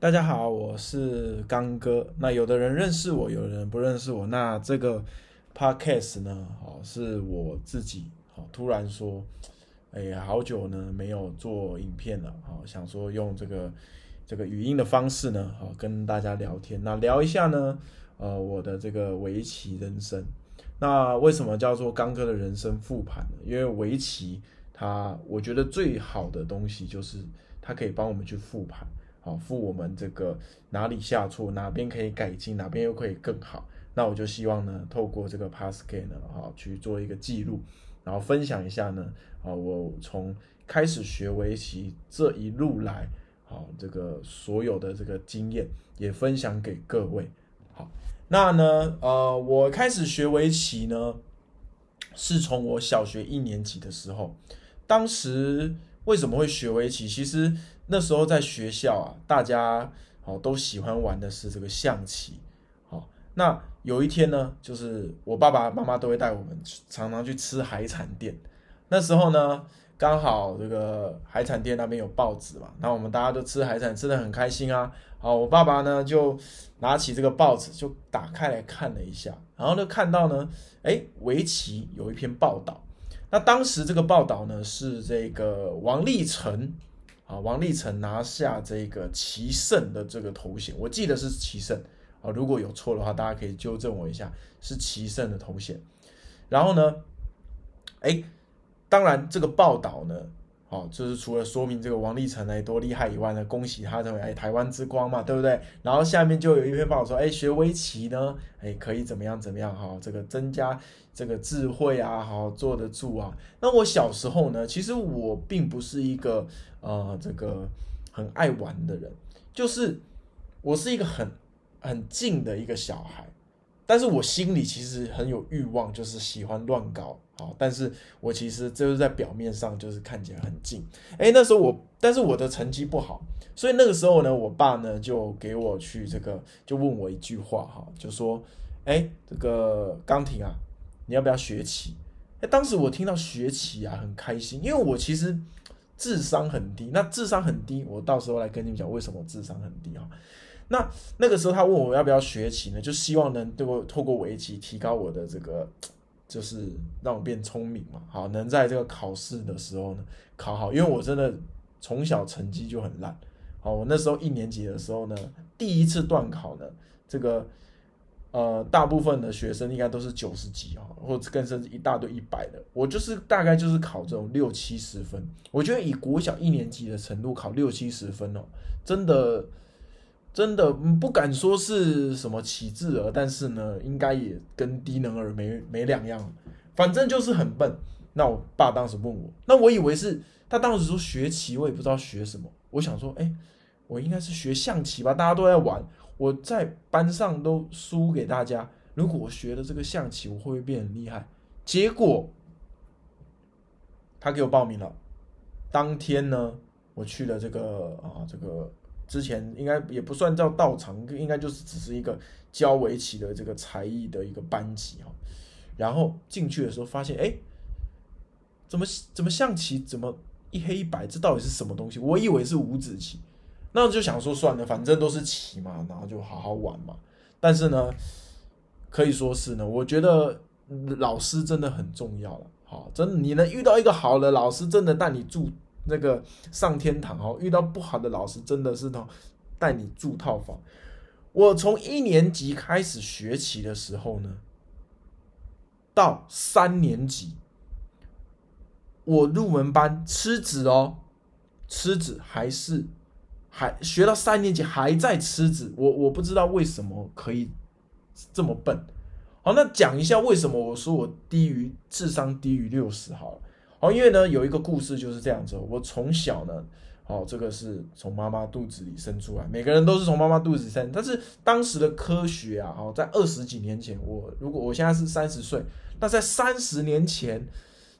大家好，我是刚哥。那有的人认识我，有的人不认识我。那这个 podcast 呢，哦，是我自己，哦，突然说，哎，好久呢没有做影片了，哦，想说用这个这个语音的方式呢，哦，跟大家聊天。那聊一下呢，呃，我的这个围棋人生。那为什么叫做刚哥的人生复盘呢？因为围棋，它我觉得最好的东西就是它可以帮我们去复盘。好，付我们这个哪里下错，哪边可以改进，哪边又可以更好。那我就希望呢，透过这个 Pascal 呢，哈，去做一个记录，然后分享一下呢，啊，我从开始学围棋这一路来，好，这个所有的这个经验也分享给各位。好，那呢，呃，我开始学围棋呢，是从我小学一年级的时候，当时为什么会学围棋？其实。那时候在学校啊，大家哦都喜欢玩的是这个象棋，好，那有一天呢，就是我爸爸妈妈都会带我们常常去吃海产店。那时候呢，刚好这个海产店那边有报纸嘛，那我们大家都吃海产，吃的很开心啊。好，我爸爸呢就拿起这个报纸就打开来看了一下，然后呢看到呢，哎，围棋有一篇报道。那当时这个报道呢是这个王立成。啊，王立成拿下这个棋圣的这个头衔，我记得是棋圣啊，如果有错的话，大家可以纠正我一下，是棋圣的头衔。然后呢，哎，当然这个报道呢。好，就是除了说明这个王立成呢多厉害以外呢，恭喜他成为哎台湾之光嘛，对不对？然后下面就有一篇报道说，哎，学围棋呢，哎，可以怎么样怎么样哈，这个增加这个智慧啊，好坐得住啊。那我小时候呢，其实我并不是一个呃这个很爱玩的人，就是我是一个很很静的一个小孩。但是我心里其实很有欲望，就是喜欢乱搞好。但是我其实就是在表面上就是看起来很近。哎，那时候我，但是我的成绩不好，所以那个时候呢，我爸呢就给我去这个，就问我一句话哈，就说，哎，这个钢琴啊，你要不要学棋？哎，当时我听到学棋啊，很开心，因为我其实智商很低。那智商很低，我到时候来跟你们讲为什么智商很低啊。那那个时候他问我要不要学棋呢？就希望能对我透过围棋提高我的这个，就是让我变聪明嘛。好，能在这个考试的时候呢考好，因为我真的从小成绩就很烂。好，我那时候一年级的时候呢，第一次段考呢，这个呃大部分的学生应该都是九十几啊，或者更甚至一大堆一百的，我就是大概就是考这种六七十分。我觉得以国小一年级的程度考六七十分哦，真的。真的不敢说是什么启智儿，但是呢，应该也跟低能儿没没两样，反正就是很笨。那我爸当时问我，那我以为是他当时说学棋，我也不知道学什么。我想说，哎，我应该是学象棋吧，大家都在玩，我在班上都输给大家。如果我学了这个象棋，我会不会变很厉害？结果他给我报名了，当天呢，我去了这个啊，这个。之前应该也不算叫道场，应该就是只是一个教围棋的这个才艺的一个班级哈。然后进去的时候发现，哎，怎么怎么象棋怎么一黑一白？这到底是什么东西？我以为是五子棋，那就想说算了，反正都是棋嘛，然后就好好玩嘛。但是呢，可以说是呢，我觉得老师真的很重要了。好，真的你能遇到一个好的老师，真的带你住。那个上天堂哦，遇到不好的老师真的是呢，带你住套房。我从一年级开始学习的时候呢，到三年级，我入门班吃纸哦，吃纸还是还学到三年级还在吃纸，我我不知道为什么可以这么笨。好，那讲一下为什么我说我低于智商低于六十好了。哦，因为呢，有一个故事就是这样子。我从小呢，哦，这个是从妈妈肚子里生出来，每个人都是从妈妈肚子生。但是当时的科学啊，哦，在二十几年前，我如果我现在是三十岁，那在三十年前，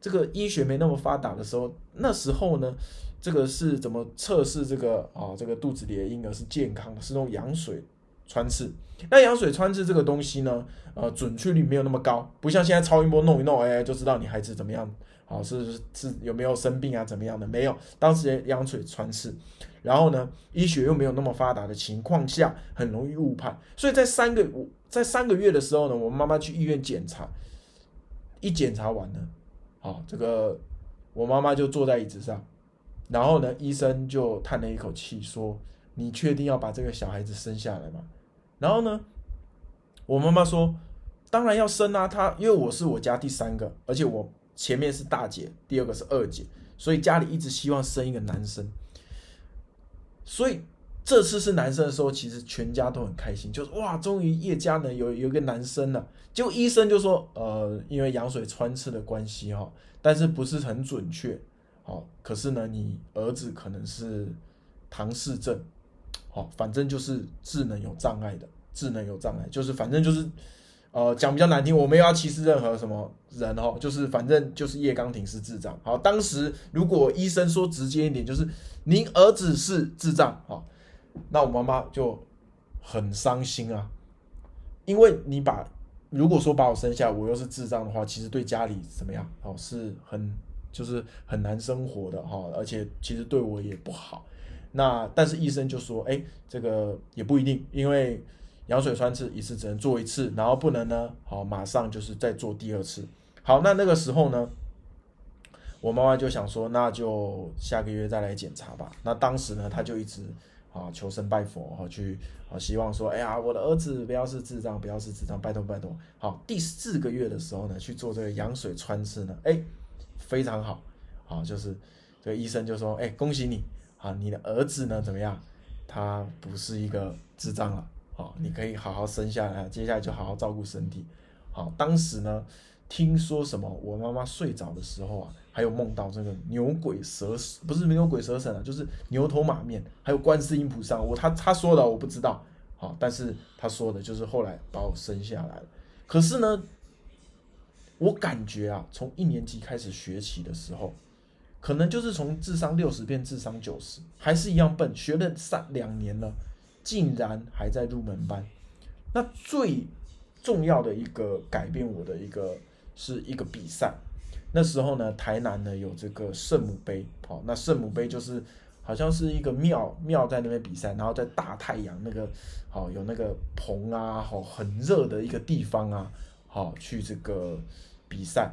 这个医学没那么发达的时候，那时候呢，这个是怎么测试这个啊，这个肚子里的婴儿是健康的，是用羊水穿刺。那羊水穿刺这个东西呢，呃，准确率没有那么高，不像现在超音波弄一弄，哎，就知道你孩子怎么样。好是是有没有生病啊怎么样的？没有，当时羊水穿刺，然后呢，医学又没有那么发达的情况下，很容易误判，所以在三个在三个月的时候呢，我妈妈去医院检查，一检查完了，好，这个我妈妈就坐在椅子上，然后呢，医生就叹了一口气说：“你确定要把这个小孩子生下来吗？”然后呢，我妈妈说：“当然要生啊！她因为我是我家第三个，而且我前面是大姐，第二个是二姐，所以家里一直希望生一个男生。所以这次是男生的时候，其实全家都很开心，就是哇，终于叶家呢有有一个男生了。结果医生就说：呃，因为羊水穿刺的关系哈，但是不是很准确。好，可是呢，你儿子可能是唐氏症。”好，反正就是智能有障碍的，智能有障碍，就是反正就是，呃，讲比较难听，我没有要歧视任何什么人哦，就是反正就是叶刚廷是智障。好，当时如果医生说直接一点，就是您儿子是智障，好，那我妈妈就很伤心啊，因为你把如果说把我生下，我又是智障的话，其实对家里怎么样？哦，是很就是很难生活的哈，而且其实对我也不好。那但是医生就说，哎，这个也不一定，因为羊水穿刺一次只能做一次，然后不能呢，好马上就是再做第二次。好，那那个时候呢，我妈妈就想说，那就下个月再来检查吧。那当时呢，她就一直啊求神拜佛，哈去啊希望说，哎呀，我的儿子不要是智障，不要是智障，拜托拜托。好，第四个月的时候呢，去做这个羊水穿刺呢，哎，非常好，好就是这个医生就说，哎，恭喜你。啊，你的儿子呢？怎么样？他不是一个智障了，好，你可以好好生下来，接下来就好好照顾身体。好，当时呢，听说什么？我妈妈睡着的时候啊，还有梦到这个牛鬼蛇神，不是牛鬼蛇神啊，就是牛头马面，还有观世音菩萨。我他他说的我不知道，好，但是他说的就是后来把我生下来了。可是呢，我感觉啊，从一年级开始学起的时候。可能就是从智商六十变智商九十，还是一样笨，学了三两年了，竟然还在入门班。那最重要的一个改变我的一个是一个比赛。那时候呢，台南呢有这个圣母杯，好，那圣母杯就是好像是一个庙庙在那边比赛，然后在大太阳那个好有那个棚啊，好很热的一个地方啊，好去这个比赛。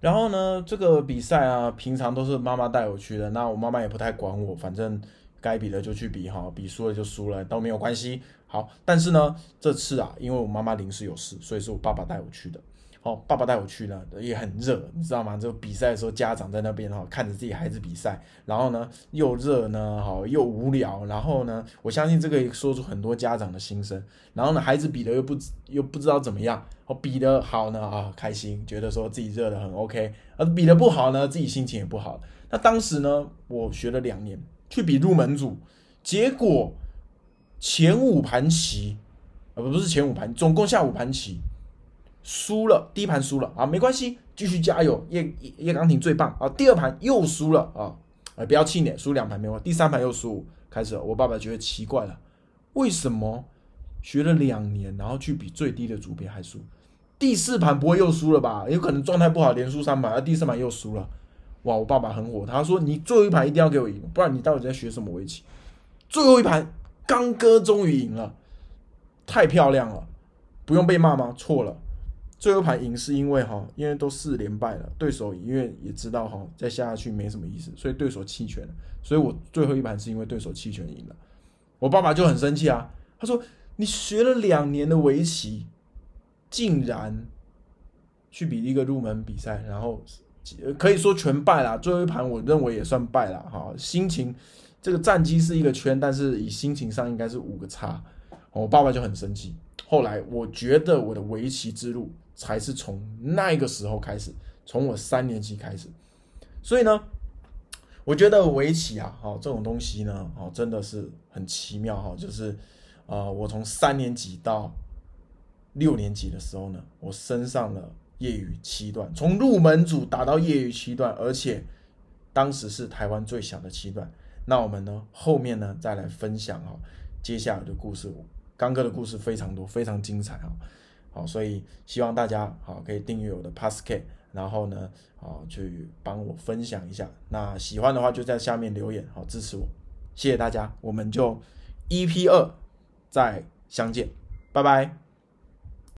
然后呢，这个比赛啊，平常都是妈妈带我去的，那我妈妈也不太管我，反正该比的就去比哈，比输了就输了，都没有关系。好，但是呢，这次啊，因为我妈妈临时有事，所以是我爸爸带我去的。好，爸爸带我去呢，也很热，你知道吗？就比赛的时候，家长在那边哈，看着自己孩子比赛，然后呢，又热呢，好又无聊，然后呢，我相信这个说出很多家长的心声。然后呢，孩子比的又不又不知道怎么样，哦，比的好呢啊，开心，觉得说自己热的很 OK，而比的不好呢，自己心情也不好。那当时呢，我学了两年去比入门组，结果前五盘棋，呃不不是前五盘，总共下五盘棋。输了第一盘输了啊，没关系，继续加油。叶叶刚廷最棒啊！第二盘又输了啊，哎，不要气馁，输两盘没关。第三盘又输，开始了。我爸爸觉得奇怪了，为什么学了两年，然后去比最低的组别还输？第四盘不会又输了吧？有可能状态不好，连输三盘，而第四盘又输了。哇，我爸爸很火，他说：“你最后一盘一定要给我赢，不然你到底在学什么围棋？”最后一盘，刚哥终于赢了，太漂亮了，不用被骂吗？错了。最后一盘赢是因为哈，因为都四连败了，对手因为也知道哈，再下去没什么意思，所以对手弃权了，所以我最后一盘是因为对手弃权赢了，我爸爸就很生气啊，他说你学了两年的围棋，竟然去比一个入门比赛，然后可以说全败了，最后一盘我认为也算败了哈，心情这个战绩是一个圈，但是以心情上应该是五个差，我爸爸就很生气，后来我觉得我的围棋之路。才是从那个时候开始，从我三年级开始，所以呢，我觉得围棋啊，哦，这种东西呢，哦，真的是很奇妙哈，就是，呃，我从三年级到六年级的时候呢，我升上了业余七段，从入门组打到业余七段，而且当时是台湾最小的七段。那我们呢，后面呢，再来分享哈，接下来的故事，刚哥的故事非常多，非常精彩啊。好，所以希望大家好可以订阅我的 Passkey，然后呢，啊，去帮我分享一下。那喜欢的话就在下面留言，好支持我，谢谢大家，我们就 EP 二再相见，拜拜。